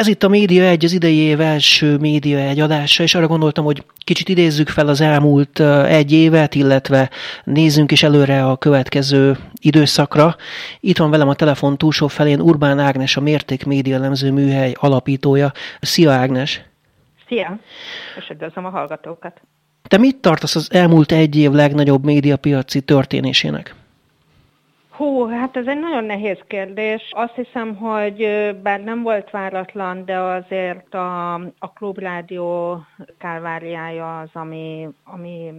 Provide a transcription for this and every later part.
Ez itt a Média egy az idei év első Média egy adása, és arra gondoltam, hogy kicsit idézzük fel az elmúlt egy évet, illetve nézzünk is előre a következő időszakra. Itt van velem a telefon túlsó felén Urbán Ágnes, a Mérték Média Lemző Műhely alapítója. Szia Ágnes! Szia! És üdvözlöm a hallgatókat! Te mit tartasz az elmúlt egy év legnagyobb médiapiaci történésének? Hú, hát ez egy nagyon nehéz kérdés. Azt hiszem, hogy bár nem volt váratlan, de azért a, a klubrádió kálváriája az, ami, ami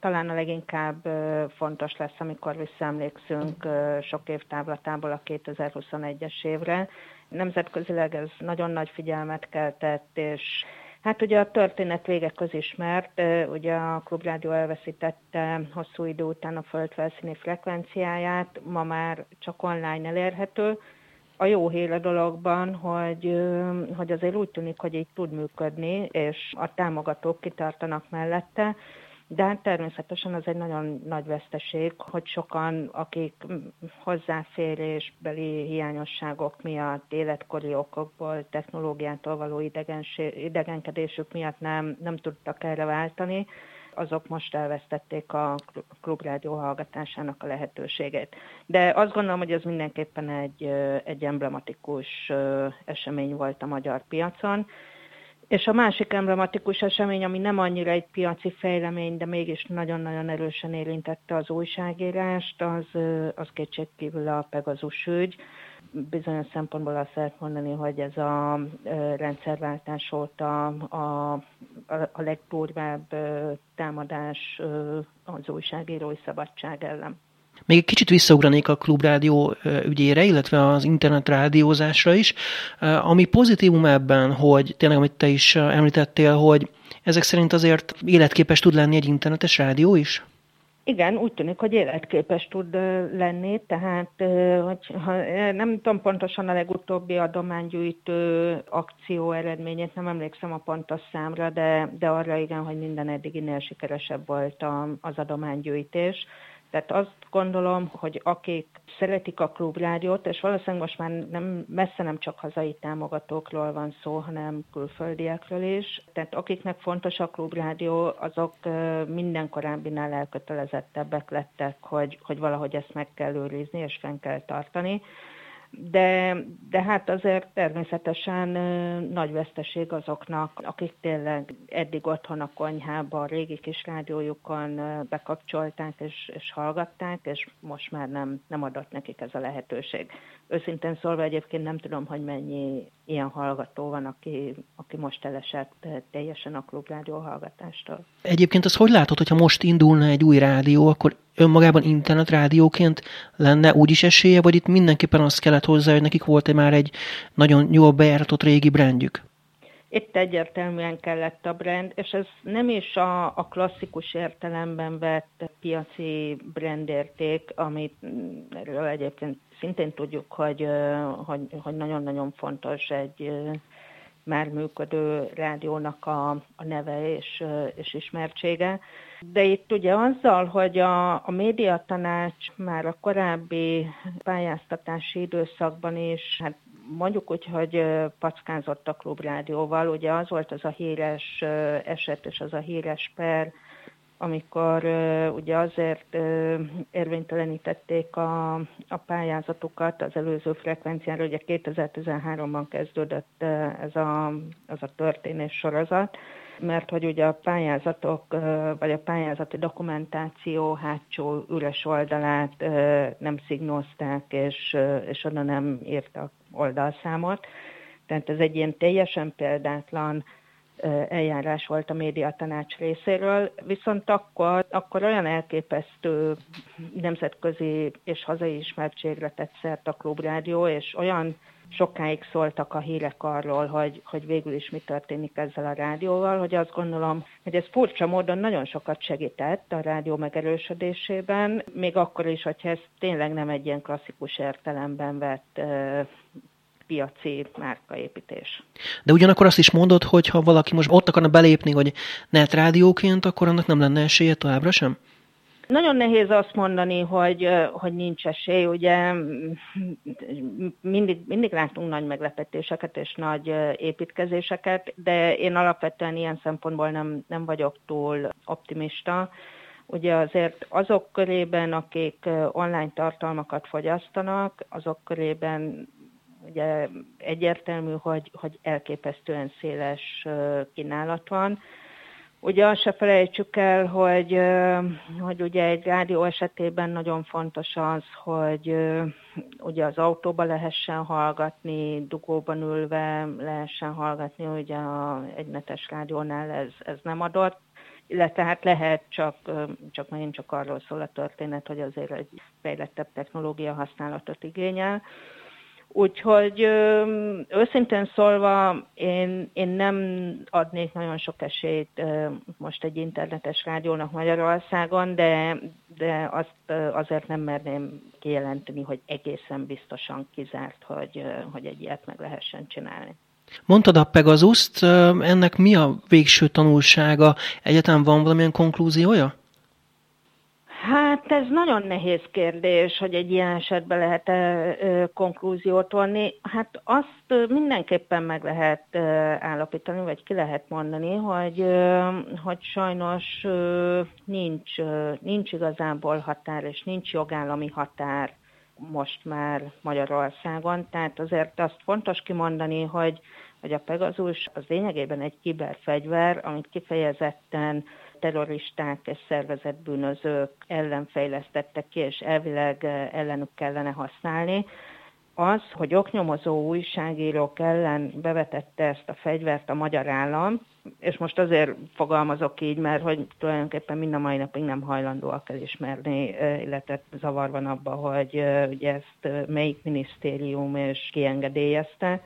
talán a leginkább fontos lesz, amikor visszaemlékszünk sok év távlatából a 2021-es évre. Nemzetközileg ez nagyon nagy figyelmet keltett, és Hát ugye a történet vége közismert, ugye a Klubrádió elveszítette hosszú idő után a földfelszíni frekvenciáját, ma már csak online elérhető. A jó hír a dologban, hogy, hogy azért úgy tűnik, hogy így tud működni, és a támogatók kitartanak mellette, de hát természetesen az egy nagyon nagy veszteség, hogy sokan, akik hozzáférésbeli hiányosságok miatt, életkori okokból, technológiától való idegenkedésük miatt nem, nem tudtak erre váltani, azok most elvesztették a klubrádió hallgatásának a lehetőségét. De azt gondolom, hogy ez mindenképpen egy, egy emblematikus esemény volt a magyar piacon, és a másik emblematikus esemény, ami nem annyira egy piaci fejlemény, de mégis nagyon-nagyon erősen érintette az újságírást, az, az kétségkívül a Pegazus ügy. Bizonyos szempontból azt lehet mondani, hogy ez a rendszerváltás óta a, a, a legdurvább támadás az újságírói szabadság ellen. Még egy kicsit visszaugranék a klubrádió ügyére, illetve az internetrádiózásra is. Ami pozitívum ebben, hogy tényleg, amit te is említettél, hogy ezek szerint azért életképes tud lenni egy internetes rádió is? Igen, úgy tűnik, hogy életképes tud lenni, tehát hogy, nem tudom pontosan a legutóbbi adománygyűjtő akció eredményét, nem emlékszem a pontos számra, de, de arra igen, hogy minden eddiginél sikeresebb volt az adománygyűjtés. Tehát azt gondolom, hogy akik szeretik a klubrádiót, és valószínűleg most már nem, messze nem csak hazai támogatókról van szó, hanem külföldiekről is. Tehát akiknek fontos a klubrádió, azok minden korábbinál elkötelezettebbek lettek, hogy, hogy valahogy ezt meg kell őrizni és fenn kell tartani de, de hát azért természetesen nagy veszteség azoknak, akik tényleg eddig otthon a konyhában, a régi kis rádiójukon bekapcsolták és, és hallgatták, és most már nem, nem adott nekik ez a lehetőség. Őszintén szólva egyébként nem tudom, hogy mennyi ilyen hallgató van, aki, aki most elesett teljesen a klubrádió hallgatástól. Egyébként az hogy látod, hogyha most indulna egy új rádió, akkor önmagában internetrádióként lenne úgy is esélye, vagy itt mindenképpen azt kellett hozzá, hogy nekik volt-e már egy nagyon jól bejáratott régi brandjük? Itt egyértelműen kellett a brand, és ez nem is a, a klasszikus értelemben vett piaci brandérték, amit erről egyébként szintén tudjuk, hogy, hogy, hogy nagyon-nagyon fontos egy már működő rádiónak a, a neve és, és ismertsége. De itt ugye azzal, hogy a, a médiatanács már a korábbi pályáztatási időszakban is, hát mondjuk úgy, hogy packázott a klubrádióval, ugye az volt az a híres eset és az a híres per, amikor ugye azért érvénytelenítették a, a pályázatukat az előző frekvenciára, ugye 2013-ban kezdődött ez a, az a történés sorozat, mert hogy ugye a pályázatok, vagy a pályázati dokumentáció hátsó üres oldalát nem szignózták, és, és oda nem írtak oldalszámot. Tehát ez egy ilyen teljesen példátlan eljárás volt a médiatanács részéről, viszont akkor, akkor olyan elképesztő nemzetközi és hazai ismertségre tett szert a klubrádió, és olyan sokáig szóltak a hírek arról, hogy, hogy végül is mi történik ezzel a rádióval, hogy azt gondolom, hogy ez furcsa módon nagyon sokat segített a rádió megerősödésében, még akkor is, hogyha ez tényleg nem egy ilyen klasszikus értelemben vett piaci márkaépítés. De ugyanakkor azt is mondod, hogy ha valaki most ott akarna belépni, hogy net rádióként, akkor annak nem lenne esélye továbbra sem? Nagyon nehéz azt mondani, hogy, hogy nincs esély. Ugye mindig, mindig látunk nagy meglepetéseket és nagy építkezéseket, de én alapvetően ilyen szempontból nem, nem vagyok túl optimista. Ugye azért azok körében, akik online tartalmakat fogyasztanak, azok körében ugye egyértelmű, hogy, hogy elképesztően széles kínálat van. Ugye azt se felejtsük el, hogy, hogy ugye egy rádió esetében nagyon fontos az, hogy ugye az autóba lehessen hallgatni, dugóban ülve lehessen hallgatni, ugye a egynetes rádiónál ez, ez nem adott, illetve hát lehet, csak, csak megint csak arról szól a történet, hogy azért egy fejlettebb technológia használatot igényel. Úgyhogy őszintén szólva én, én nem adnék nagyon sok esélyt most egy internetes rádiónak Magyarországon, de, de azt azért nem merném kijelenteni, hogy egészen biztosan kizárt, hogy, hogy egy ilyet meg lehessen csinálni. Mondtad a Pegasuszt, ennek mi a végső tanulsága? Egyáltalán van valamilyen konklúziója? Hát ez nagyon nehéz kérdés, hogy egy ilyen esetben lehet-e konklúziót vonni. Hát azt mindenképpen meg lehet állapítani, vagy ki lehet mondani, hogy, hogy sajnos nincs, nincs igazából határ, és nincs jogállami határ most már Magyarországon. Tehát azért azt fontos kimondani, hogy, hogy a Pegasus az lényegében egy kiberfegyver, amit kifejezetten terroristák és szervezett bűnözők ellen fejlesztettek ki, és elvileg eh, ellenük kellene használni, az, hogy oknyomozó újságírók ellen bevetette ezt a fegyvert a magyar állam, és most azért fogalmazok így, mert hogy tulajdonképpen mind a mai napig nem hajlandóak elismerni, eh, illetve zavar van abba, hogy eh, ugye ezt melyik minisztérium és kiengedélyezte.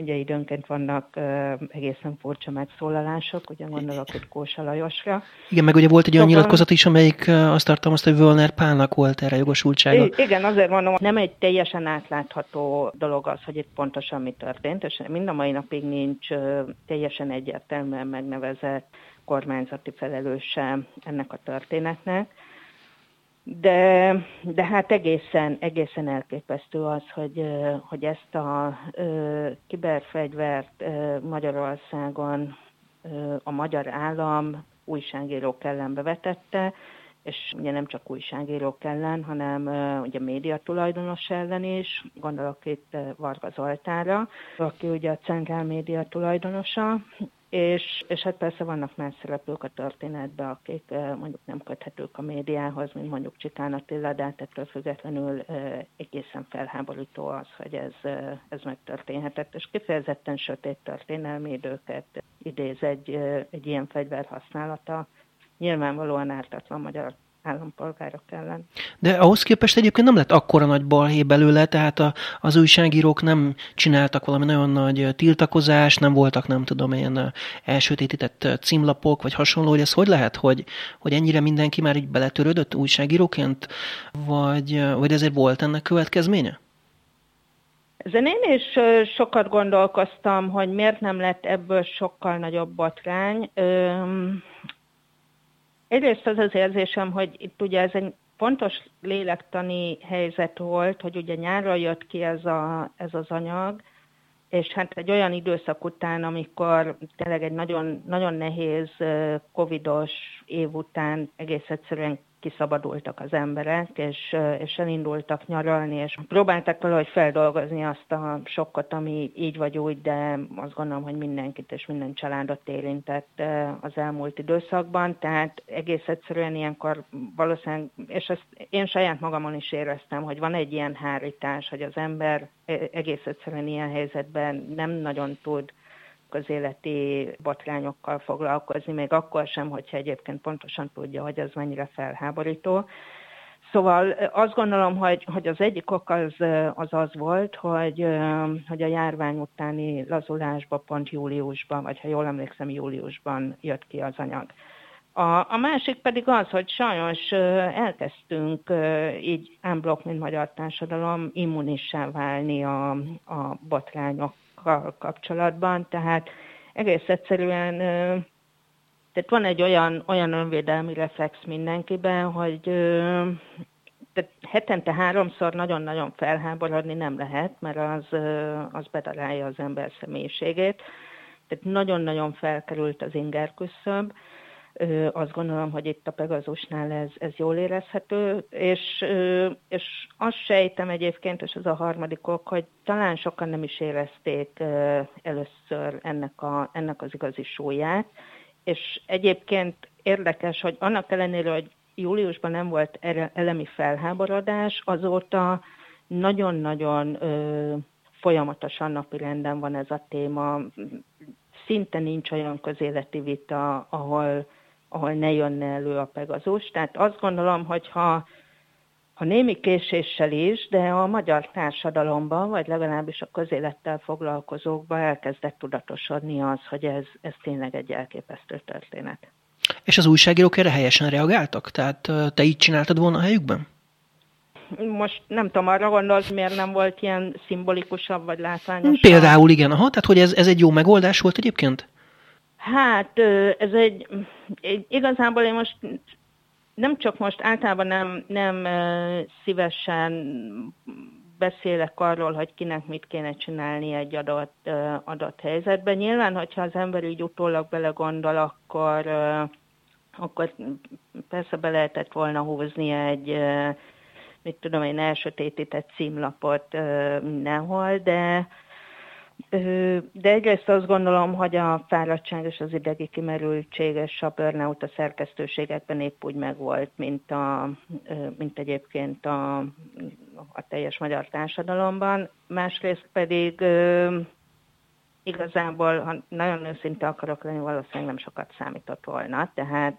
Ugye időnként vannak uh, egészen furcsa megszólalások, ugye gondolok hogy Kósa Lajosra. Igen, meg ugye volt egy olyan szóval... nyilatkozat is, amelyik azt tartalmazta, hogy Völner Pálnak volt erre jogosultsága. I- igen, azért mondom, nem egy teljesen átlátható dolog az, hogy itt pontosan mi történt, és mind a mai napig nincs uh, teljesen egyértelműen megnevezett kormányzati felelőse ennek a történetnek. De, de hát egészen, egészen elképesztő az, hogy, hogy ezt a kiberfegyvert Magyarországon a magyar állam újságírók ellen bevetette, és ugye nem csak újságírók ellen, hanem ugye média tulajdonos ellen is, gondolok itt Varga Zoltára, aki ugye a Centrál média tulajdonosa, és, és hát persze vannak más szereplők a történetben, akik mondjuk nem köthetők a médiához, mint mondjuk Csikán Attila, de hát ettől függetlenül egészen felháborító az, hogy ez, ez megtörténhetett, és kifejezetten sötét történelmi időket idéz egy, egy ilyen fegyver használata, nyilvánvalóan ártatlan magyar állampolgárok ellen. De ahhoz képest egyébként nem lett akkora nagy balhé belőle, tehát a, az újságírók nem csináltak valami nagyon nagy tiltakozás, nem voltak, nem tudom, ilyen elsötétített címlapok, vagy hasonló, hogy ez hogy lehet, hogy, hogy ennyire mindenki már így beletörődött újságíróként, vagy, vagy ezért volt ennek következménye? Ezen én is sokat gondolkoztam, hogy miért nem lett ebből sokkal nagyobb botrány. Egyrészt az az érzésem, hogy itt ugye ez egy fontos lélektani helyzet volt, hogy ugye nyárra jött ki ez, a, ez az anyag, és hát egy olyan időszak után, amikor tényleg egy nagyon, nagyon nehéz covidos év után egész egyszerűen kiszabadultak az emberek, és, és elindultak nyaralni, és próbáltak valahogy feldolgozni azt a sokkot, ami így vagy úgy, de azt gondolom, hogy mindenkit és minden családot érintett az elmúlt időszakban, tehát egész egyszerűen ilyenkor valószínűleg, és ezt én saját magamon is éreztem, hogy van egy ilyen hárítás, hogy az ember egész egyszerűen ilyen helyzetben nem nagyon tud közéleti botrányokkal foglalkozni, még akkor sem, hogyha egyébként pontosan tudja, hogy ez mennyire felháborító. Szóval azt gondolom, hogy, hogy az egyik ok az, az az volt, hogy, hogy a járvány utáni lazulásban pont júliusban, vagy ha jól emlékszem, júliusban jött ki az anyag. A, a másik pedig az, hogy sajnos elkezdtünk így unblock, mint magyar társadalom immunissá válni a, a botrányokkal kapcsolatban, tehát egész egyszerűen tehát van egy olyan, olyan önvédelmi reflex mindenkiben, hogy tehát hetente háromszor nagyon-nagyon felháborodni nem lehet, mert az, az bedarálja az ember személyiségét. Tehát nagyon-nagyon felkerült az inger küszöb. Azt gondolom, hogy itt a Pegazusnál ez, ez jól érezhető, és, és azt sejtem egyébként, és ez a harmadik ok, hogy talán sokan nem is érezték először ennek, a, ennek az igazi súlyát, és egyébként érdekes, hogy annak ellenére, hogy júliusban nem volt elemi felháborodás, azóta nagyon-nagyon folyamatosan napirenden van ez a téma. Szinte nincs olyan közéleti vita, ahol, ahol ne jönne elő a Pegazus. Tehát azt gondolom, hogy ha a némi késéssel is, de a magyar társadalomban, vagy legalábbis a közélettel foglalkozókban elkezdett tudatosodni az, hogy ez, ez tényleg egy elképesztő történet. És az újságírók erre helyesen reagáltak? Tehát te így csináltad volna a helyükben? Most nem tudom, arra gondolsz, miért nem volt ilyen szimbolikusabb vagy látványosabb? Például igen, aha, tehát hogy ez, ez egy jó megoldás volt egyébként? Hát ez egy, egy igazából én most nem csak most általában nem, nem szívesen beszélek arról, hogy kinek mit kéne csinálni egy adott, adott helyzetben. Nyilván, hogyha az ember így utólag belegondol, akkor, akkor persze be lehetett volna húzni egy, mit tudom én, elsötétített címlapot mindenhol, de de egyrészt azt gondolom, hogy a fáradtság és az idegi kimerültség és a burnout a szerkesztőségekben épp úgy megvolt, mint, a, mint egyébként a, a teljes magyar társadalomban. Másrészt pedig igazából, ha nagyon őszinte akarok lenni, valószínűleg nem sokat számított volna, tehát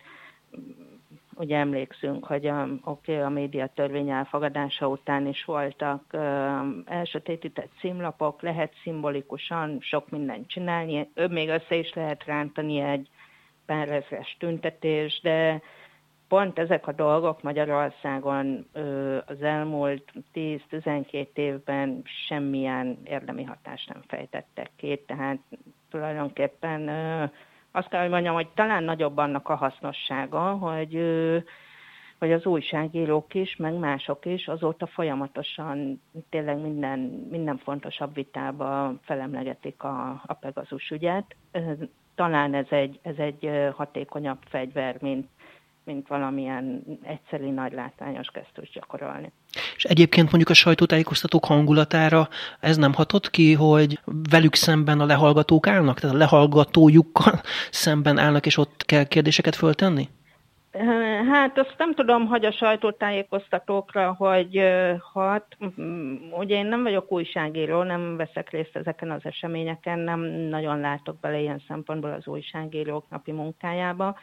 ugye emlékszünk, hogy a, oké, okay, a média törvény elfogadása után is voltak uh, elsötétített címlapok, lehet szimbolikusan sok mindent csinálni, még össze is lehet rántani egy pár ezres tüntetés, de pont ezek a dolgok Magyarországon uh, az elmúlt 10-12 évben semmilyen érdemi hatást nem fejtettek ki, tehát tulajdonképpen uh, azt kell, hogy mondjam, hogy talán nagyobb annak a hasznossága, hogy, hogy az újságírók is, meg mások is azóta folyamatosan tényleg minden, minden fontosabb vitába felemlegetik a, a Pegasus ügyet. Talán ez egy, ez egy hatékonyabb fegyver, mint, mint valamilyen egyszerű nagy látványos gesztus gyakorolni. És egyébként mondjuk a sajtótájékoztatók hangulatára ez nem hatott ki, hogy velük szemben a lehallgatók állnak, tehát a lehallgatójukkal szemben állnak, és ott kell kérdéseket föltenni? Hát azt nem tudom, hogy a sajtótájékoztatókra, hogy hat. Ugye én nem vagyok újságíró, nem veszek részt ezeken az eseményeken, nem nagyon látok bele ilyen szempontból az újságírók napi munkájába.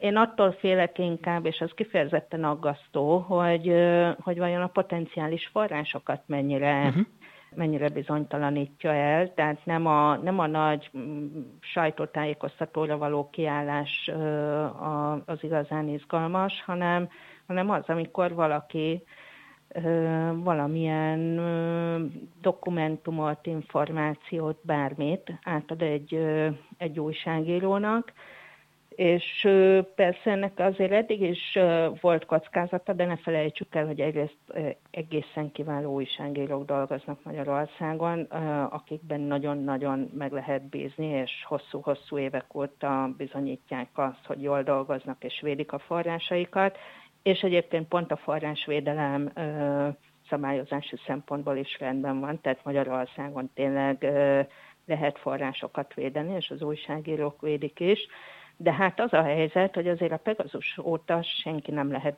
Én attól félek inkább, és az kifejezetten aggasztó, hogy, hogy vajon a potenciális forrásokat mennyire, uh-huh. mennyire bizonytalanítja el. Tehát nem a, nem a nagy sajtótájékoztatóra való kiállás az igazán izgalmas, hanem, hanem az, amikor valaki valamilyen dokumentumot, információt, bármit átad egy, egy újságírónak, és persze ennek azért eddig is volt kockázata, de ne felejtsük el, hogy egyrészt egészen kiváló újságírók dolgoznak Magyarországon, akikben nagyon-nagyon meg lehet bízni, és hosszú-hosszú évek óta bizonyítják azt, hogy jól dolgoznak és védik a forrásaikat, és egyébként pont a forrásvédelem szabályozási szempontból is rendben van, tehát Magyarországon tényleg lehet forrásokat védeni, és az újságírók védik is. De hát az a helyzet, hogy azért a Pegazus óta senki nem lehet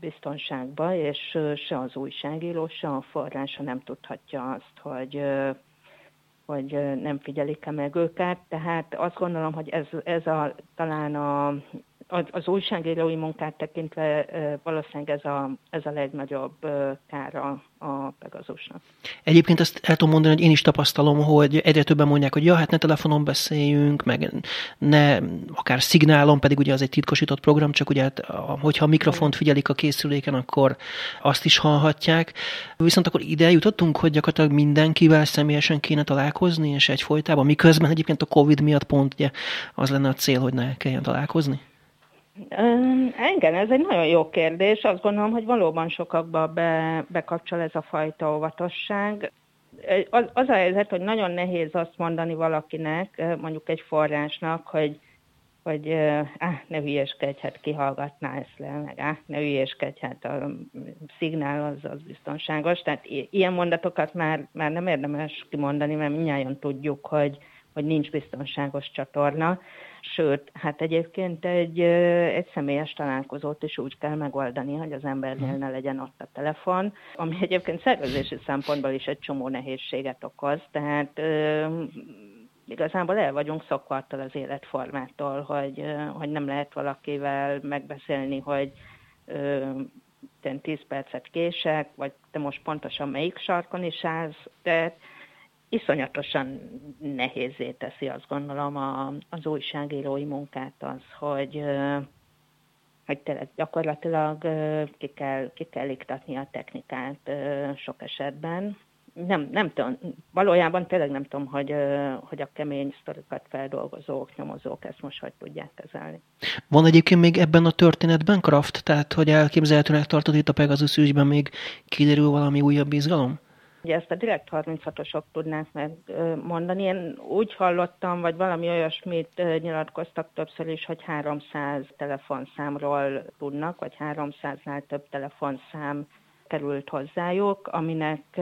biztonságba, és se az újságíró, se a forrása nem tudhatja azt, hogy, hogy nem figyelik-e meg őket. Tehát azt gondolom, hogy ez, ez a, talán a, az újságírói munkát tekintve valószínűleg ez a, ez a legnagyobb kára a Pegazusnak. Egyébként azt el tudom mondani, hogy én is tapasztalom, hogy egyre többen mondják, hogy ja, hát ne telefonon beszéljünk, meg ne akár szignálon, pedig ugye az egy titkosított program, csak ugye, hát, hogyha a mikrofont figyelik a készüléken, akkor azt is hallhatják. Viszont akkor ide jutottunk, hogy gyakorlatilag mindenkivel személyesen kéne találkozni, és egyfolytában, miközben egyébként a Covid miatt pont ugye, az lenne a cél, hogy ne kelljen találkozni? Engem ez egy nagyon jó kérdés. Azt gondolom, hogy valóban sokakba be, bekapcsol ez a fajta óvatosság. Az, az a helyzet, hogy nagyon nehéz azt mondani valakinek, mondjuk egy forrásnak, hogy hogy áh, ne hülyeskedj, hát kihallgatná ezt le, meg áh, ne hülyeskedj, hát a szignál az, az biztonságos. Tehát ilyen mondatokat már, már nem érdemes kimondani, mert mindjárt tudjuk, hogy, hogy nincs biztonságos csatorna. Sőt, hát egyébként egy, egy személyes találkozót is úgy kell megoldani, hogy az embernél ne legyen ott a telefon, ami egyébként szervezési szempontból is egy csomó nehézséget okoz, tehát igazából el vagyunk szokva attól az életformától, hogy, hogy nem lehet valakivel megbeszélni, hogy ö, 10 percet kések, vagy te most pontosan melyik sarkon is állsz, tehát iszonyatosan nehézé teszi azt gondolom a, az újságírói munkát az, hogy, hogy tényleg gyakorlatilag ki kell, ki kell iktatni a technikát sok esetben. Nem, nem tudom, valójában tényleg nem tudom, hogy, hogy a kemény sztorikat feldolgozók, nyomozók ezt most hogy tudják kezelni. Van egyébként még ebben a történetben kraft? Tehát, hogy elképzelhetőnek tartod itt a Pegasus ügyben még kiderül valami újabb izgalom? Ugye ezt a direkt 36-osok tudnák megmondani. Én úgy hallottam, vagy valami olyasmit nyilatkoztak többször is, hogy 300 telefonszámról tudnak, vagy 300-nál több telefonszám került hozzájuk, aminek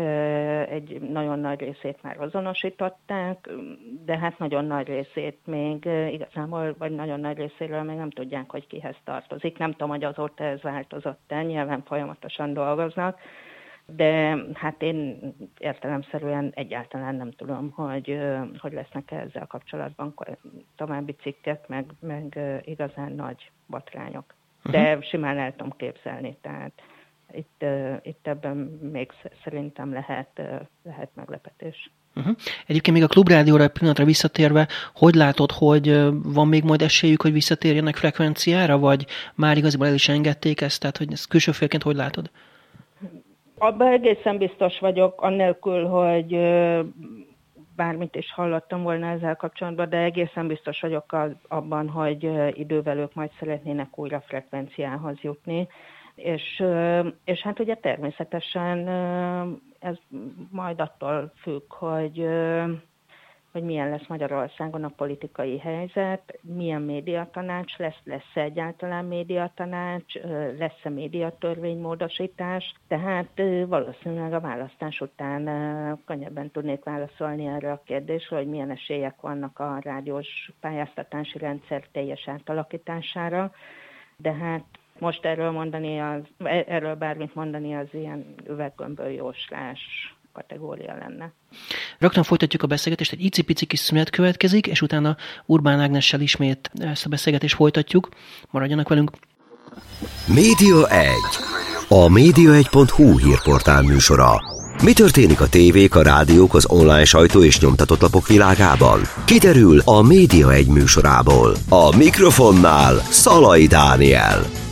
egy nagyon nagy részét már azonosították, de hát nagyon nagy részét még igazából, vagy nagyon nagy részéről még nem tudják, hogy kihez tartozik. Nem tudom, hogy azóta ez változott-e, nyilván folyamatosan dolgoznak, de hát én értelemszerűen egyáltalán nem tudom, hogy, hogy lesznek -e ezzel kapcsolatban további cikkek, meg, meg igazán nagy batrányok. De uh-huh. simán el tudom képzelni, tehát itt, itt ebben még szerintem lehet, lehet meglepetés. Uh-huh. Egyébként még a klubrádióra egy pillanatra visszatérve, hogy látod, hogy van még majd esélyük, hogy visszatérjenek frekvenciára, vagy már igazából el is engedték ezt, tehát hogy ezt külső félként hogy látod? Abban egészen biztos vagyok, annélkül, hogy bármit is hallottam volna ezzel kapcsolatban, de egészen biztos vagyok abban, hogy idővel ők majd szeretnének újra frekvenciához jutni. És, és hát ugye természetesen ez majd attól függ, hogy hogy milyen lesz Magyarországon a politikai helyzet, milyen médiatanács lesz, lesz-e egyáltalán médiatanács, lesz-e médiatörvénymódosítás, tehát valószínűleg a választás után könnyebben tudnék válaszolni erre a kérdésre, hogy milyen esélyek vannak a rádiós pályáztatási rendszer teljes átalakítására, de hát most erről mondani, az, erről bármit mondani az ilyen üveggömböl jóslás kategória lenne. Rögtön folytatjuk a beszélgetést, egy icipici kis szünet következik, és utána Urbán Ágnessel ismét ezt a beszélgetést folytatjuk. Maradjanak velünk. Média 1. A média1.hu hírportál műsora. Mi történik a tévék, a rádiók, az online sajtó és nyomtatott lapok világában? Kiderül a Média 1 műsorából. A mikrofonnál Szalai Dániel.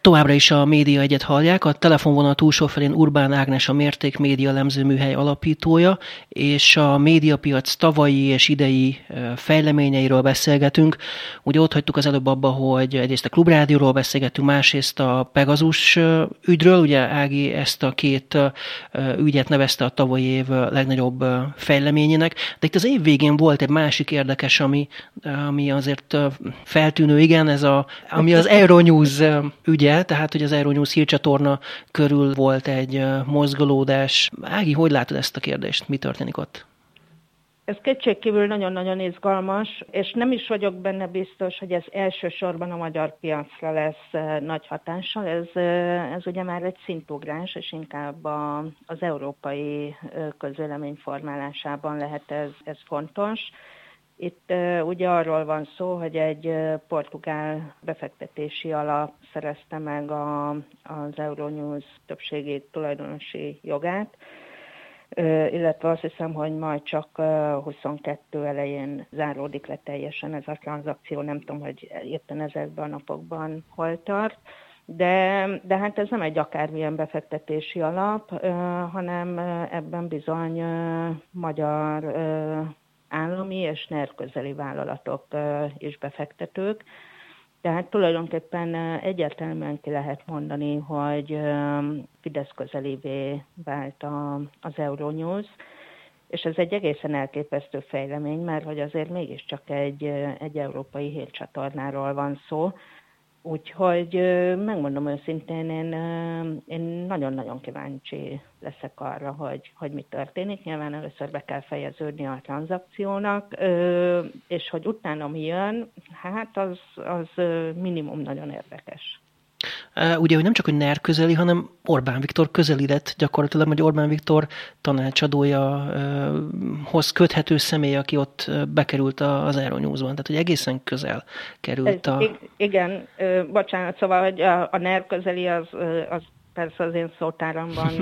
Továbbra is a Média Egyet hallják, a telefonvonal túlsó felén Urbán Ágnes a Mérték Média Lemzőműhely alapítója, és a médiapiac tavalyi és idei fejleményeiről beszélgetünk. Ugye ott hagytuk az előbb abba, hogy egyrészt a Klubrádióról beszélgetünk, másrészt a Pegazus ügyről, ugye Ági ezt a két ügyet nevezte a tavalyi év legnagyobb fejleményének, de itt az év végén volt egy másik érdekes, ami, ami azért feltűnő, igen, ez a, ami az Euronews ügye, ugye, tehát hogy az Euronews hírcsatorna körül volt egy mozgolódás. Ági, hogy látod ezt a kérdést? Mi történik ott? Ez kétségkívül nagyon-nagyon izgalmas, és nem is vagyok benne biztos, hogy ez elsősorban a magyar piacra lesz nagy hatással. Ez, ez ugye már egy szintugrás, és inkább a, az európai közvélemény formálásában lehet ez, ez fontos. Itt ugye arról van szó, hogy egy portugál befektetési alap szerezte meg a, az Euronews többségi tulajdonosi jogát, illetve azt hiszem, hogy majd csak 22 elején záródik le teljesen ez a tranzakció, nem tudom, hogy éppen ezekben a napokban hol tart. De, de hát ez nem egy akármilyen befektetési alap, hanem ebben bizony magyar állami és NER vállalatok és befektetők. Tehát tulajdonképpen egyértelműen ki lehet mondani, hogy Fidesz közelévé vált az Euronews, és ez egy egészen elképesztő fejlemény, mert hogy azért mégiscsak egy, egy európai hírcsatornáról van szó, Úgyhogy megmondom őszintén, én, én nagyon-nagyon kíváncsi leszek arra, hogy, hogy mi történik. Nyilván először be kell fejeződni a tranzakciónak, és hogy utána mi jön, hát az, az minimum nagyon érdekes. Ugye, hogy nem csak, hogy NER közeli, hanem Orbán Viktor közeli lett gyakorlatilag, hogy Orbán Viktor tanácsadója hoz köthető személy, aki ott bekerült az Euronews-ban. Tehát, hogy egészen közel került a... Igen, bocsánat, szóval, hogy a, a NER közeli az, az persze az én szótáramban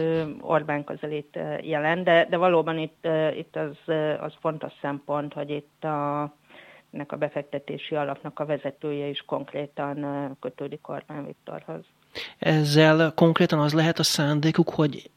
Orbán közelít jelen, de, de valóban itt, itt az, az fontos szempont, hogy itt a ennek a befektetési alapnak a vezetője is konkrétan kötődik Orbán Viktorhoz. Ezzel konkrétan az lehet a szándékuk, hogy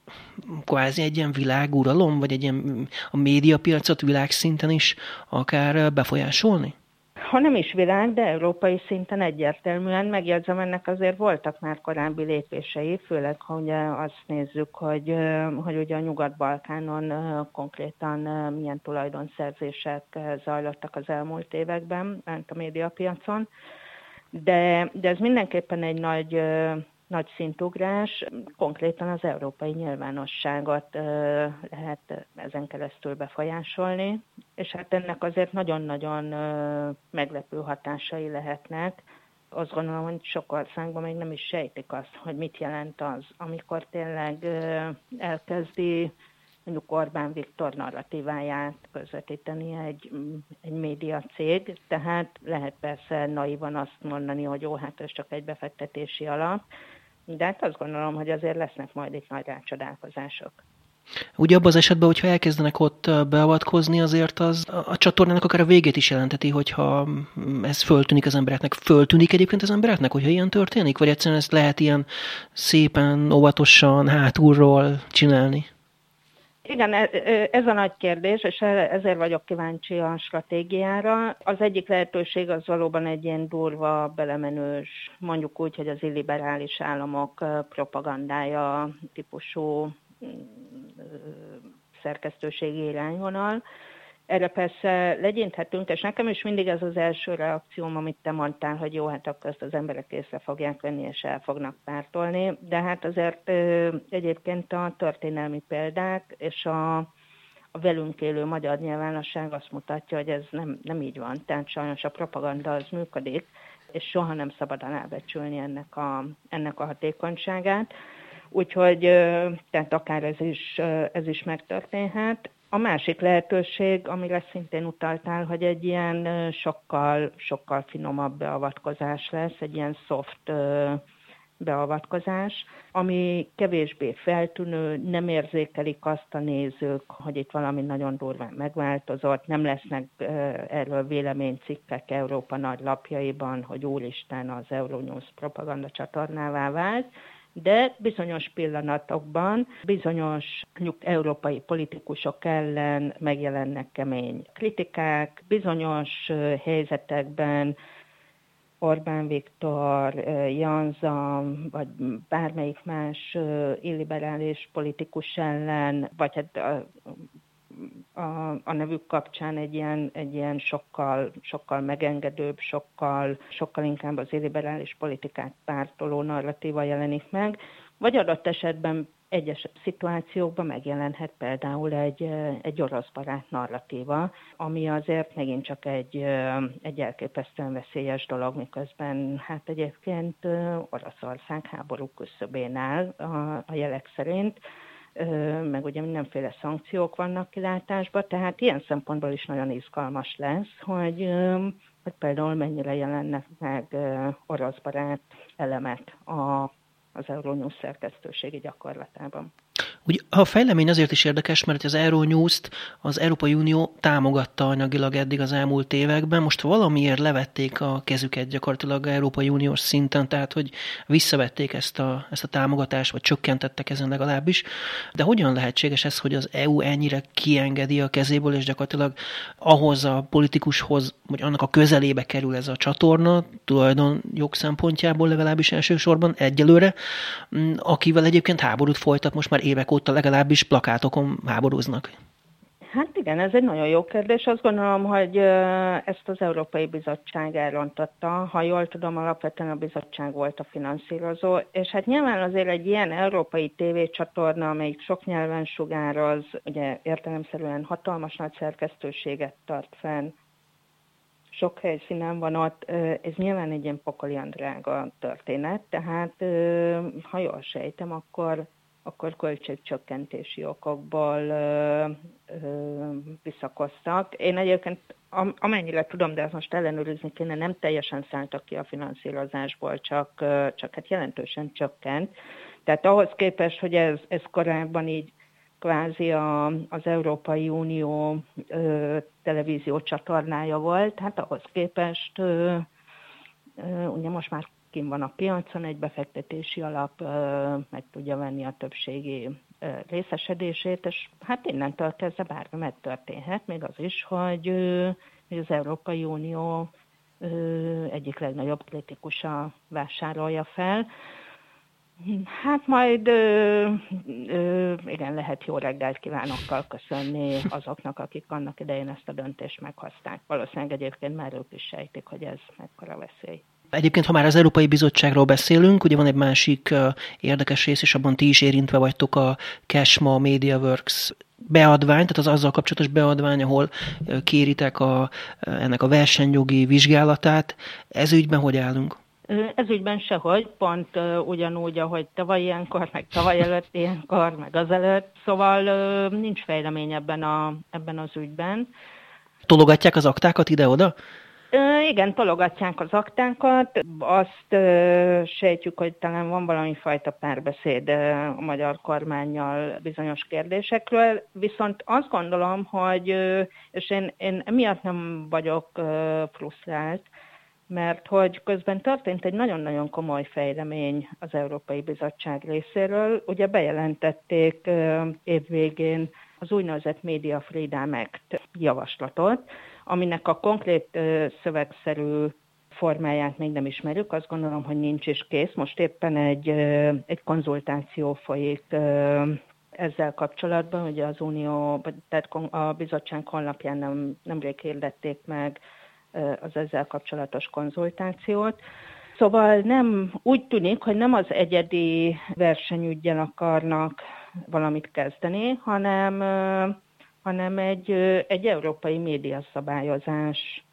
kvázi egy ilyen világuralom, vagy egy ilyen a médiapiacot világszinten is akár befolyásolni? Ha nem is világ, de európai szinten egyértelműen megjegyzem, ennek azért voltak már korábbi lépései, főleg ha ugye azt nézzük, hogy, hogy ugye a Nyugat-Balkánon konkrétan milyen tulajdonszerzések zajlottak az elmúlt években, a médiapiacon, de, de ez mindenképpen egy nagy nagy szintugrás, konkrétan az európai nyilvánosságot lehet ezen keresztül befolyásolni, és hát ennek azért nagyon-nagyon meglepő hatásai lehetnek. Azt gondolom, hogy sok országban még nem is sejtik azt, hogy mit jelent az, amikor tényleg elkezdi mondjuk Orbán Viktor narratíváját közvetíteni egy, egy média cég, tehát lehet persze naivan azt mondani, hogy jó, hát ez csak egy befektetési alap, de hát azt gondolom, hogy azért lesznek majd itt nagy rácsodálkozások. Ugye abban az esetben, hogyha elkezdenek ott beavatkozni, azért az a csatornának akár a végét is jelenteti, hogyha ez föltűnik az embereknek. Föltűnik egyébként az embereknek, hogyha ilyen történik? Vagy egyszerűen ezt lehet ilyen szépen, óvatosan, hátulról csinálni? Igen, e, e, ez a nagy kérdés, és e, ezért vagyok kíváncsi a stratégiára. Az egyik lehetőség az valóban egy ilyen durva, belemenős, mondjuk úgy, hogy az illiberális államok propagandája típusú mm, szerkesztőségi irányvonal. Erre persze legyinthetünk, és nekem is mindig ez az első reakcióm, amit te mondtál, hogy jó, hát akkor ezt az emberek észre fogják venni, és el fognak pártolni, de hát azért egyébként a történelmi példák és a, a velünk élő magyar nyilvánosság azt mutatja, hogy ez nem, nem így van. Tehát sajnos a propaganda az működik, és soha nem szabad elbecsülni ennek a, ennek a hatékonyságát. Úgyhogy tehát akár ez is, ez is megtörténhet. A másik lehetőség, amire szintén utaltál, hogy egy ilyen sokkal, sokkal finomabb beavatkozás lesz, egy ilyen soft beavatkozás, ami kevésbé feltűnő, nem érzékelik azt a nézők, hogy itt valami nagyon durván megváltozott, nem lesznek erről véleménycikkek Európa nagy lapjaiban, hogy úristen az Euronews propaganda csatornává vált, de bizonyos pillanatokban bizonyos mondjuk európai politikusok ellen megjelennek kemény kritikák, bizonyos helyzetekben Orbán Viktor, Janza, vagy bármelyik más illiberális politikus ellen, vagy hát a, a nevük kapcsán egy ilyen, egy ilyen sokkal, sokkal megengedőbb, sokkal, sokkal inkább az illiberális politikát pártoló narratíva jelenik meg, vagy adott esetben egyes szituációkban megjelenhet például egy, egy orosz barát narratíva, ami azért megint csak egy, egy elképesztően veszélyes dolog, miközben hát egyébként Oroszország háború küszöbén áll a, a jelek szerint, meg ugye mindenféle szankciók vannak kilátásban, tehát ilyen szempontból is nagyon izgalmas lesz, hogy, hogy például mennyire jelennek meg orosz barát elemek a az Euronews szerkesztőségi gyakorlatában. Ugye a fejlemény azért is érdekes, mert az Euronews-t az Európai Unió támogatta anyagilag eddig az elmúlt években, most valamiért levették a kezüket gyakorlatilag Európai Uniós szinten, tehát hogy visszavették ezt a, ezt a támogatást, vagy csökkentettek ezen legalábbis. De hogyan lehetséges ez, hogy az EU ennyire kiengedi a kezéből, és gyakorlatilag ahhoz a politikushoz, vagy annak a közelébe kerül ez a csatorna, tulajdon jog szempontjából legalábbis elsősorban egyelőre, akivel egyébként háborút folytat most már évek óta legalábbis plakátokon háborúznak? Hát igen, ez egy nagyon jó kérdés. Azt gondolom, hogy ezt az Európai Bizottság elrontotta. Ha jól tudom, alapvetően a bizottság volt a finanszírozó, és hát nyilván azért egy ilyen európai tévécsatorna, amelyik sok nyelven sugároz, ugye értelemszerűen hatalmas nagy szerkesztőséget tart fenn, sok helyszínen van ott, ez nyilván egy ilyen pokolian drága történet, tehát ha jól sejtem, akkor akkor költségcsökkentési okokból ö, ö, visszakoztak. Én egyébként amennyire tudom, de ezt most ellenőrizni kéne, nem teljesen szálltak ki a finanszírozásból, csak, csak hát jelentősen csökkent. Tehát ahhoz képest, hogy ez, ez korábban így kvázi a, az Európai Unió ö, televízió csatornája volt, hát ahhoz képest ö, ö, ugye most már kim van a piacon, egy befektetési alap meg tudja venni a többségi részesedését, és hát innentől kezdve bármi megtörténhet, még az is, hogy, az Európai Unió egyik legnagyobb kritikusa vásárolja fel. Hát majd ö, ö, igen, lehet jó reggelt kívánokkal köszönni azoknak, akik annak idején ezt a döntést meghozták. Valószínűleg egyébként már ők is sejtik, hogy ez mekkora veszély. Egyébként, ha már az Európai Bizottságról beszélünk, ugye van egy másik érdekes rész, és abban ti is érintve vagytok a Cashma MediaWorks beadvány, tehát az azzal kapcsolatos beadvány, ahol kéritek a, ennek a versenyjogi vizsgálatát. Ez ügyben hogy állunk? Ez ügyben sehogy, pont uh, ugyanúgy, ahogy tavaly ilyenkor, meg tavaly előtt ilyenkor, meg azelőtt, szóval uh, nincs fejlemény ebben, a, ebben az ügyben. Tologatják az aktákat ide-oda? Igen, tologatják az aktákat. Azt sejtjük, hogy talán van valami fajta párbeszéd a magyar kormányjal bizonyos kérdésekről, viszont azt gondolom, hogy, és én, én emiatt nem vagyok frusztrált, mert hogy közben történt egy nagyon-nagyon komoly fejlemény az Európai Bizottság részéről. Ugye bejelentették évvégén az úgynevezett Media Freedom Act javaslatot, aminek a konkrét szövegszerű formáját még nem ismerjük, azt gondolom, hogy nincs is kész. Most éppen egy, egy konzultáció folyik ezzel kapcsolatban, ugye az Unió, tehát a bizottság honlapján nem, nemrég hirdették meg az ezzel kapcsolatos konzultációt. Szóval nem, úgy tűnik, hogy nem az egyedi versenyügyel akarnak valamit kezdeni, hanem hanem egy, egy európai médiaszabályozás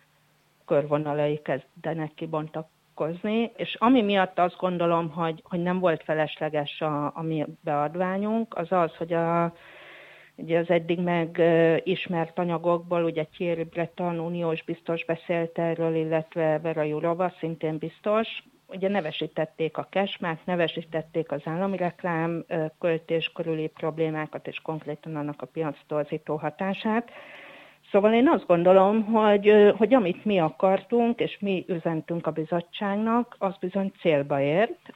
körvonalai kezdenek kibontakozni, és ami miatt azt gondolom, hogy, hogy nem volt felesleges a, a mi beadványunk, az az, hogy a, ugye az eddig meg ismert anyagokból, ugye Thierry Breton uniós biztos beszélt erről, illetve Vera Jurova szintén biztos, ugye nevesítették a kesmát, nevesítették az állami reklám költés körüli problémákat, és konkrétan annak a piac torzító hatását. Szóval én azt gondolom, hogy, hogy amit mi akartunk, és mi üzentünk a bizottságnak, az bizony célba ért,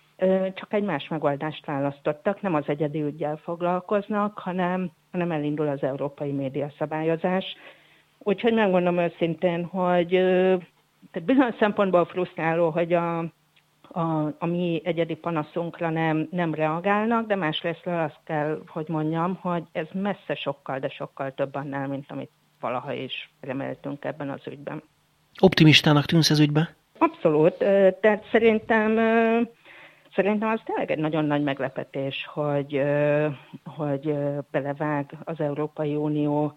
csak egy más megoldást választottak, nem az egyedi ügyel foglalkoznak, hanem, hanem elindul az európai médiaszabályozás. Úgyhogy megmondom őszintén, hogy tehát bizonyos szempontból frusztráló, hogy a, a, a mi egyedi panaszunkra nem, nem reagálnak, de másrésztről azt kell, hogy mondjam, hogy ez messze sokkal, de sokkal több annál, mint amit valaha is reméltünk ebben az ügyben. Optimistának tűnsz ez ügyben? Abszolút. Tehát szerintem Szerintem az tényleg egy nagyon nagy meglepetés, hogy, hogy belevág az Európai Unió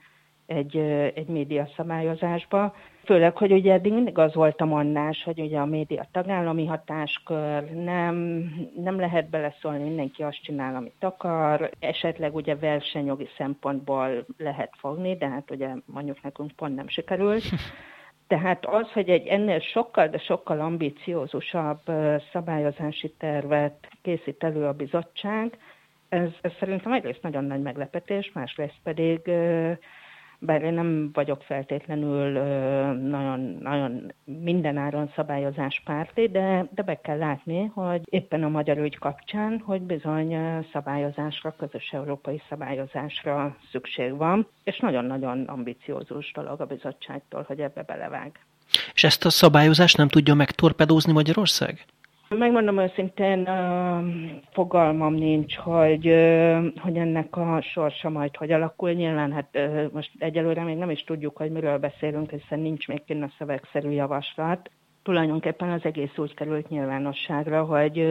egy, egy média szabályozásba. Főleg, hogy ugye eddig mindig az volt a mondás, hogy ugye a média tagállami hatáskör, nem, nem lehet beleszólni, mindenki azt csinál, amit akar, esetleg ugye versenyjogi szempontból lehet fogni, de hát ugye mondjuk nekünk pont nem sikerült. Tehát az, hogy egy ennél sokkal, de sokkal ambiciózusabb szabályozási tervet készít elő a bizottság, ez, ez szerintem egyrészt nagyon nagy meglepetés, másrészt pedig bár én nem vagyok feltétlenül nagyon, nagyon mindenáron szabályozás párti, de, de be kell látni, hogy éppen a magyar ügy kapcsán, hogy bizony szabályozásra, közös európai szabályozásra szükség van, és nagyon-nagyon ambiciózus dolog a bizottságtól, hogy ebbe belevág. És ezt a szabályozást nem tudja megtorpedózni Magyarország? Megmondom őszintén, fogalmam nincs, hogy, hogy ennek a sorsa majd hogy alakul. Nyilván hát most egyelőre még nem is tudjuk, hogy miről beszélünk, hiszen nincs még kinn a szövegszerű javaslat. Tulajdonképpen az egész úgy került nyilvánosságra, hogy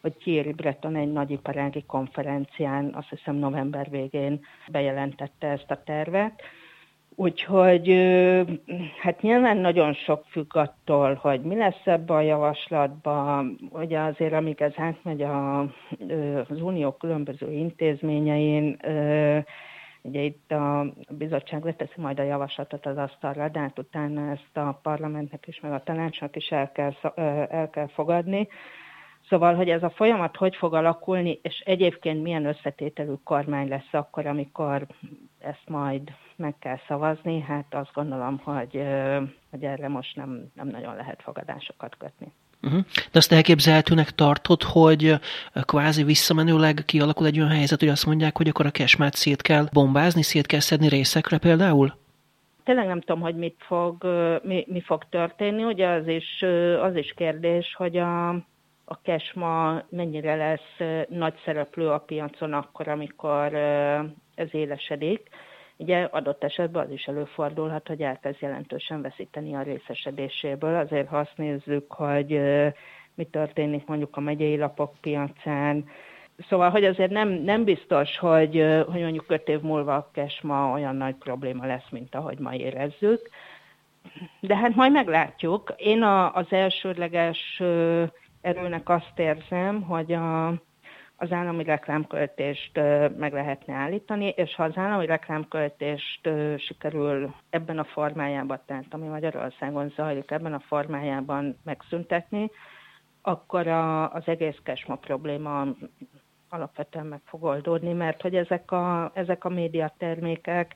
hogy Thierry Breton egy nagyiparági konferencián, azt hiszem november végén bejelentette ezt a tervet Úgyhogy hát nyilván nagyon sok függ attól, hogy mi lesz ebbe a javaslatban. Ugye azért, amíg ez átmegy a, az unió különböző intézményein, ugye itt a bizottság leteszi majd a javaslatot az asztalra, de hát utána ezt a parlamentnek is, meg a tanácsnak is el kell, el kell fogadni. Szóval, hogy ez a folyamat hogy fog alakulni, és egyébként milyen összetételű kormány lesz akkor, amikor ezt majd meg kell szavazni, hát azt gondolom, hogy, hogy erre most nem, nem nagyon lehet fogadásokat kötni. Uh-huh. De azt elképzelhetőnek tartod, hogy kvázi visszamenőleg kialakul egy olyan helyzet, hogy azt mondják, hogy akkor a kesmát szét kell bombázni, szét kell szedni részekre például? Tényleg nem tudom, hogy mit fog, mi, mi fog történni. Ugye az is, az is kérdés, hogy a, a kesma mennyire lesz nagy szereplő a piacon akkor, amikor ez élesedik Ugye adott esetben az is előfordulhat, hogy elkezd jelentősen veszíteni a részesedéséből. Azért ha azt nézzük, hogy mi történik mondjuk a megyei lapok piacán, Szóval, hogy azért nem, nem biztos, hogy, hogy mondjuk öt év múlva a kesma olyan nagy probléma lesz, mint ahogy ma érezzük. De hát majd meglátjuk. Én a, az elsődleges erőnek azt érzem, hogy a, az állami reklámköltést meg lehetne állítani, és ha az állami reklámköltést sikerül ebben a formájában, tehát ami Magyarországon zajlik, ebben a formájában megszüntetni, akkor a, az egész kesma probléma alapvetően meg fog oldódni, mert hogy ezek a, ezek a médiatermékek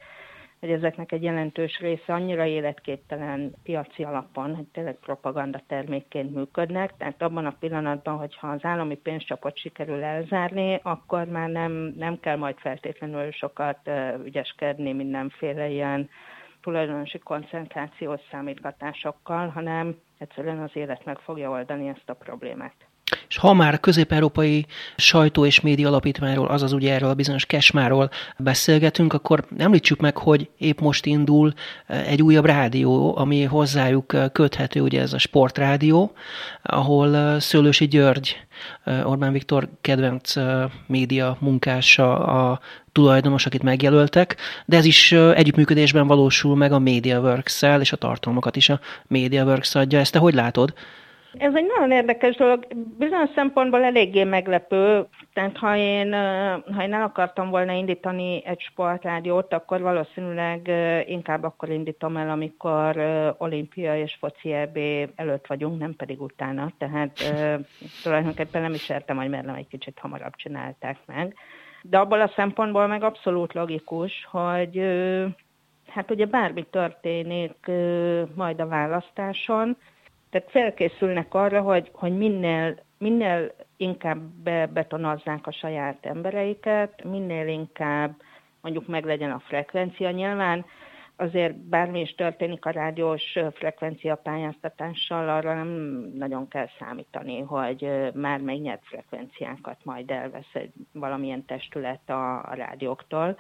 hogy ezeknek egy jelentős része annyira életképtelen piaci alapon, hogy tényleg propaganda termékként működnek, tehát abban a pillanatban, hogyha az állami pénzcsapot sikerül elzárni, akkor már nem, nem kell majd feltétlenül sokat ügyeskedni mindenféle ilyen tulajdonosi koncentrációs számítgatásokkal, hanem egyszerűen az élet meg fogja oldani ezt a problémát. És ha már közép-európai sajtó és média alapítványról, azaz ugye erről a bizonyos kesmáról beszélgetünk, akkor említsük meg, hogy épp most indul eh, egy újabb rádió, ami hozzájuk eh, köthető, ugye ez a sportrádió, ahol eh, Szőlősi György, Orbán Viktor kedvenc média munkása a tulajdonos, akit megjelöltek, de ez is együttműködésben valósul meg a MediaWorks-szel, és a tartalmakat is a MediaWorks adja. Ezt te hogy látod? Ez egy nagyon érdekes dolog, bizonyos szempontból eléggé meglepő, tehát ha én, ha én el akartam volna indítani egy sportrádiót, akkor valószínűleg inkább akkor indítom el, amikor olimpia és foci EB előtt vagyunk, nem pedig utána, tehát tulajdonképpen nem is értem, hogy miért nem egy kicsit hamarabb csinálták meg. De abból a szempontból meg abszolút logikus, hogy hát ugye bármi történik majd a választáson, tehát felkészülnek arra, hogy, hogy minél, minél inkább bebetonozzák a saját embereiket, minél inkább mondjuk meg legyen a frekvencia. Nyilván azért bármi is történik a rádiós frekvencia pályáztatással, arra nem nagyon kell számítani, hogy már megnyert frekvenciákat majd elvesz egy valamilyen testület a, a rádióktól.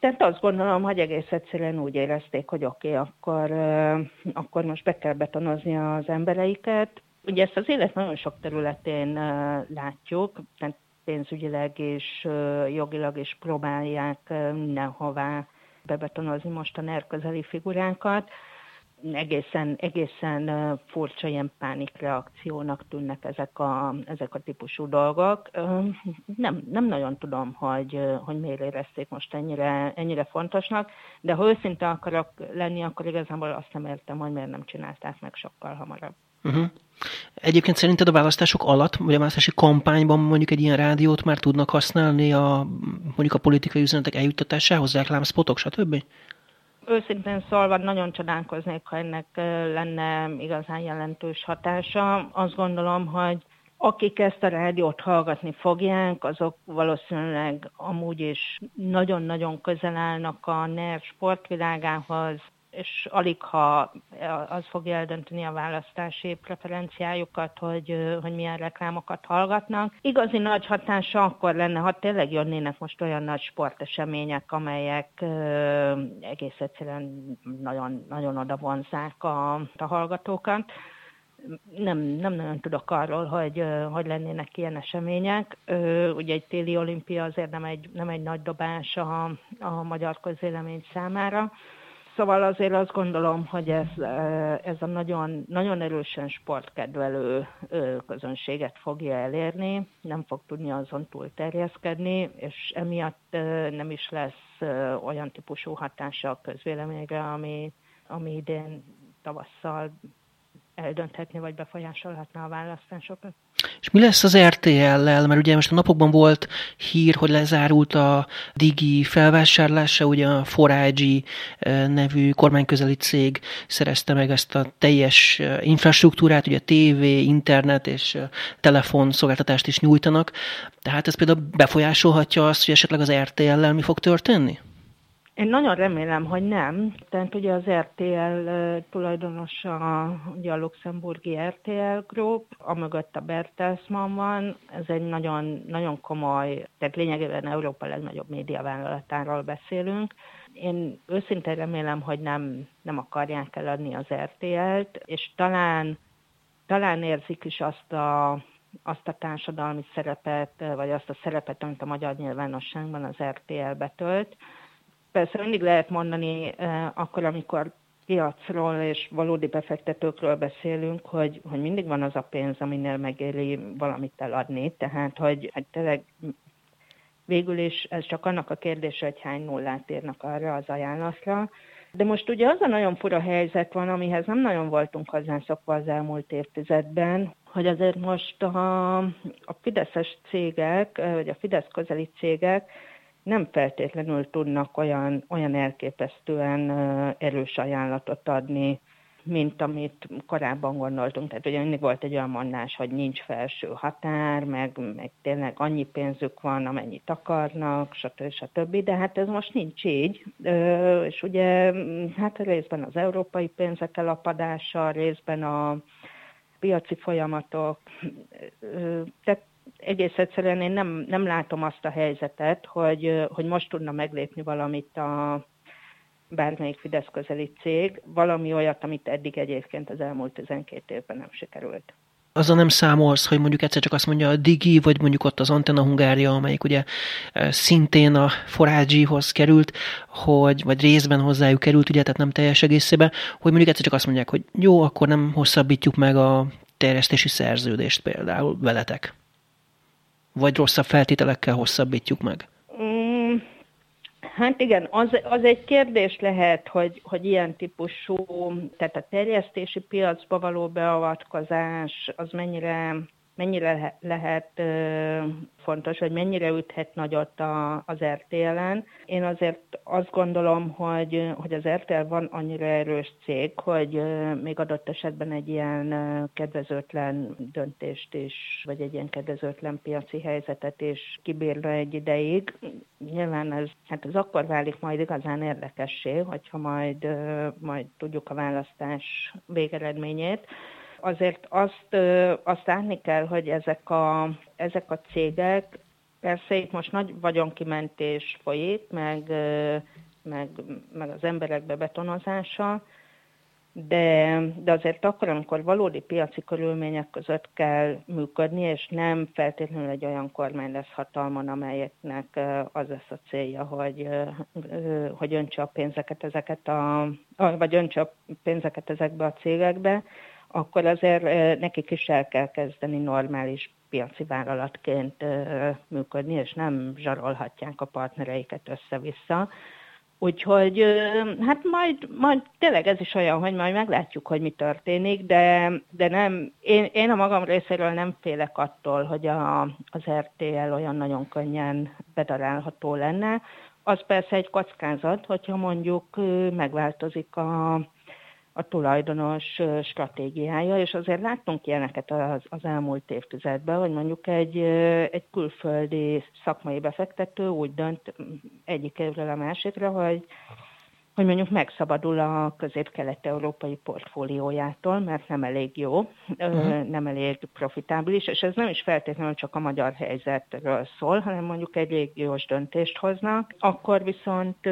Tehát azt gondolom, hogy egész egyszerűen úgy érezték, hogy oké, okay, akkor, akkor most be kell betonozni az embereiket. Ugye ezt az élet nagyon sok területén látjuk, tehát pénzügyileg és jogilag is próbálják mindenhová bebetonozni most a nerközeli figuránkat egészen, egészen furcsa ilyen pánikreakciónak tűnnek ezek a, ezek a típusú dolgok. Nem, nem nagyon tudom, hogy, hogy miért érezték most ennyire, ennyire fontosnak, de ha őszinte akarok lenni, akkor igazából azt nem értem, hogy miért nem csinálták meg sokkal hamarabb. Uh-huh. Egyébként szerinted a választások alatt, vagy a választási kampányban mondjuk egy ilyen rádiót már tudnak használni a, mondjuk a politikai üzenetek eljuttatásához, reklámspotok, stb.? Őszintén szólva nagyon csodálkoznék, ha ennek lenne igazán jelentős hatása. Azt gondolom, hogy akik ezt a rádiót hallgatni fogják, azok valószínűleg amúgy is nagyon-nagyon közel állnak a NER sportvilágához, és alig ha az fogja eldönteni a választási preferenciájukat, hogy, hogy milyen reklámokat hallgatnak. Igazi nagy hatása akkor lenne, ha tényleg jönnének most olyan nagy sportesemények, amelyek egész egyszerűen nagyon, nagyon oda vonzák a, a hallgatókat nem, nem nagyon tudok arról, hogy, hogy lennének ilyen események. Ugye egy téli olimpia azért nem egy, nem egy nagy dobás a, a magyar közélemény számára. Szóval azért azt gondolom, hogy ez, ez a nagyon, nagyon erősen sportkedvelő közönséget fogja elérni, nem fog tudni azon túl terjeszkedni, és emiatt nem is lesz olyan típusú hatása a közvéleményre, ami, ami idén tavasszal eldönthetni vagy befolyásolhatna a választásokat. És mi lesz az RTL-lel? Mert ugye most a napokban volt hír, hogy lezárult a Digi felvásárlása, ugye a Forage eh, nevű kormányközeli cég szerezte meg ezt a teljes eh, infrastruktúrát, ugye TV, internet és eh, telefon szolgáltatást is nyújtanak. Tehát ez például befolyásolhatja azt, hogy esetleg az RTL-lel mi fog történni? Én nagyon remélem, hogy nem. Tehát ugye az RTL tulajdonosa ugye a luxemburgi RTL Group, amögött a Bertelsmann van, ez egy nagyon, nagyon komoly, tehát lényegében Európa legnagyobb médiavállalatáról beszélünk. Én őszintén remélem, hogy nem, nem akarják eladni az RTL-t, és talán, talán érzik is azt a, azt a társadalmi szerepet, vagy azt a szerepet, amit a magyar nyilvánosságban az RTL betölt, Persze mindig lehet mondani eh, akkor, amikor piacról és valódi befektetőkről beszélünk, hogy, hogy mindig van az a pénz, aminél megéri valamit eladni, tehát hogy, hogy tényleg végül is ez csak annak a kérdése, hogy hány nullát írnak arra az ajánlatra. De most ugye az a nagyon fura helyzet van, amihez nem nagyon voltunk hozzászokva az elmúlt évtizedben, hogy azért most a, a fideszes cégek, vagy a Fidesz közeli cégek nem feltétlenül tudnak olyan, olyan elképesztően erős ajánlatot adni, mint amit korábban gondoltunk. Tehát ugye mindig volt egy olyan mondás, hogy nincs felső határ, meg, meg tényleg annyi pénzük van, amennyit akarnak, stb. stb. De hát ez most nincs így. És ugye hát részben az európai pénzek elapadása, részben a piaci folyamatok, tehát egész egyszerűen én nem, nem látom azt a helyzetet, hogy, hogy most tudna meglépni valamit a bármelyik Fidesz közeli cég, valami olyat, amit eddig egyébként az elmúlt 12 évben nem sikerült. Azzal nem számolsz, hogy mondjuk egyszer csak azt mondja a Digi, vagy mondjuk ott az Antenna Hungária, amelyik ugye szintén a Forágyihoz került, hogy, vagy részben hozzájuk került, ugye, tehát nem teljes egészében, hogy mondjuk egyszer csak azt mondják, hogy jó, akkor nem hosszabbítjuk meg a terjesztési szerződést például veletek vagy rosszabb feltételekkel hosszabbítjuk meg? Mm, hát igen, az, az egy kérdés lehet, hogy, hogy ilyen típusú, tehát a terjesztési piacba való beavatkozás, az mennyire mennyire lehet fontos, vagy mennyire üthet nagyot az RTL-en. Én azért azt gondolom, hogy, hogy az RTL van annyira erős cég, hogy még adott esetben egy ilyen kedvezőtlen döntést is, vagy egy ilyen kedvezőtlen piaci helyzetet is kibírna egy ideig. Nyilván ez, hát ez akkor válik majd igazán érdekessé, hogyha majd, majd tudjuk a választás végeredményét azért azt, azt látni kell, hogy ezek a, ezek a cégek, persze itt most nagy vagyonkimentés folyik, meg, meg, meg az emberek bebetonozása, de, de azért akkor, amikor valódi piaci körülmények között kell működni, és nem feltétlenül egy olyan kormány lesz hatalmon, amelyeknek az lesz a célja, hogy, hogy öntse a pénzeket ezeket a, vagy öntse a pénzeket ezekbe a cégekbe, akkor azért nekik is el kell kezdeni normális piaci vállalatként működni, és nem zsarolhatják a partnereiket össze-vissza. Úgyhogy hát majd, majd tényleg ez is olyan, hogy majd meglátjuk, hogy mi történik, de, de nem, én, én a magam részéről nem félek attól, hogy a, az RTL olyan nagyon könnyen bedarálható lenne. Az persze egy kockázat, hogyha mondjuk megváltozik a, a tulajdonos stratégiája, és azért láttunk ilyeneket az, az elmúlt évtizedben, hogy mondjuk egy, egy külföldi szakmai befektető úgy dönt egyik évről a másikra, hogy hogy mondjuk megszabadul a közép-kelet-európai portfóliójától, mert nem elég jó, uh-huh. nem elég profitábilis, és ez nem is feltétlenül csak a magyar helyzetről szól, hanem mondjuk egy régiós döntést hoznak, akkor viszont,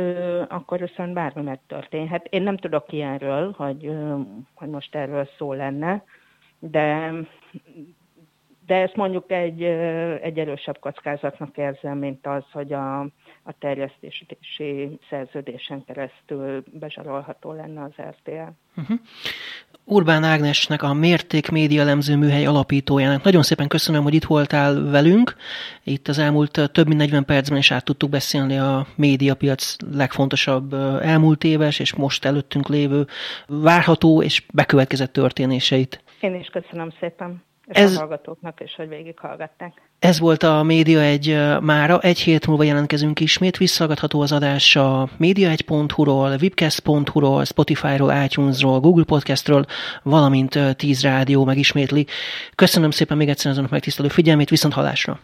akkor viszont bármi megtörténhet. Én nem tudok ilyenről, hogy, hogy most erről szó lenne, de de ezt mondjuk egy, egy erősebb kockázatnak érzem, mint az, hogy a, a terjesztési szerződésen keresztül bezsarolható lenne az RTL. Uh-huh. Mhm. Urbán Ágnesnek, a Mérték Média Lemző Műhely alapítójának nagyon szépen köszönöm, hogy itt voltál velünk. Itt az elmúlt több mint 40 percben is át tudtuk beszélni a médiapiac legfontosabb elmúlt éves és most előttünk lévő várható és bekövetkezett történéseit. Én is köszönöm szépen és ez, a hallgatóknak is, hogy végighallgatták. Ez volt a Média egy mára. Egy hét múlva jelentkezünk ismét. Visszagadható az adás a média1.hu-ról, webcast.hu-ról, Spotify-ról, iTunes-ról, Google Podcast-ről, valamint 10 rádió megismétli. Köszönöm szépen még egyszer az önök megtisztelő figyelmét, viszont halásra!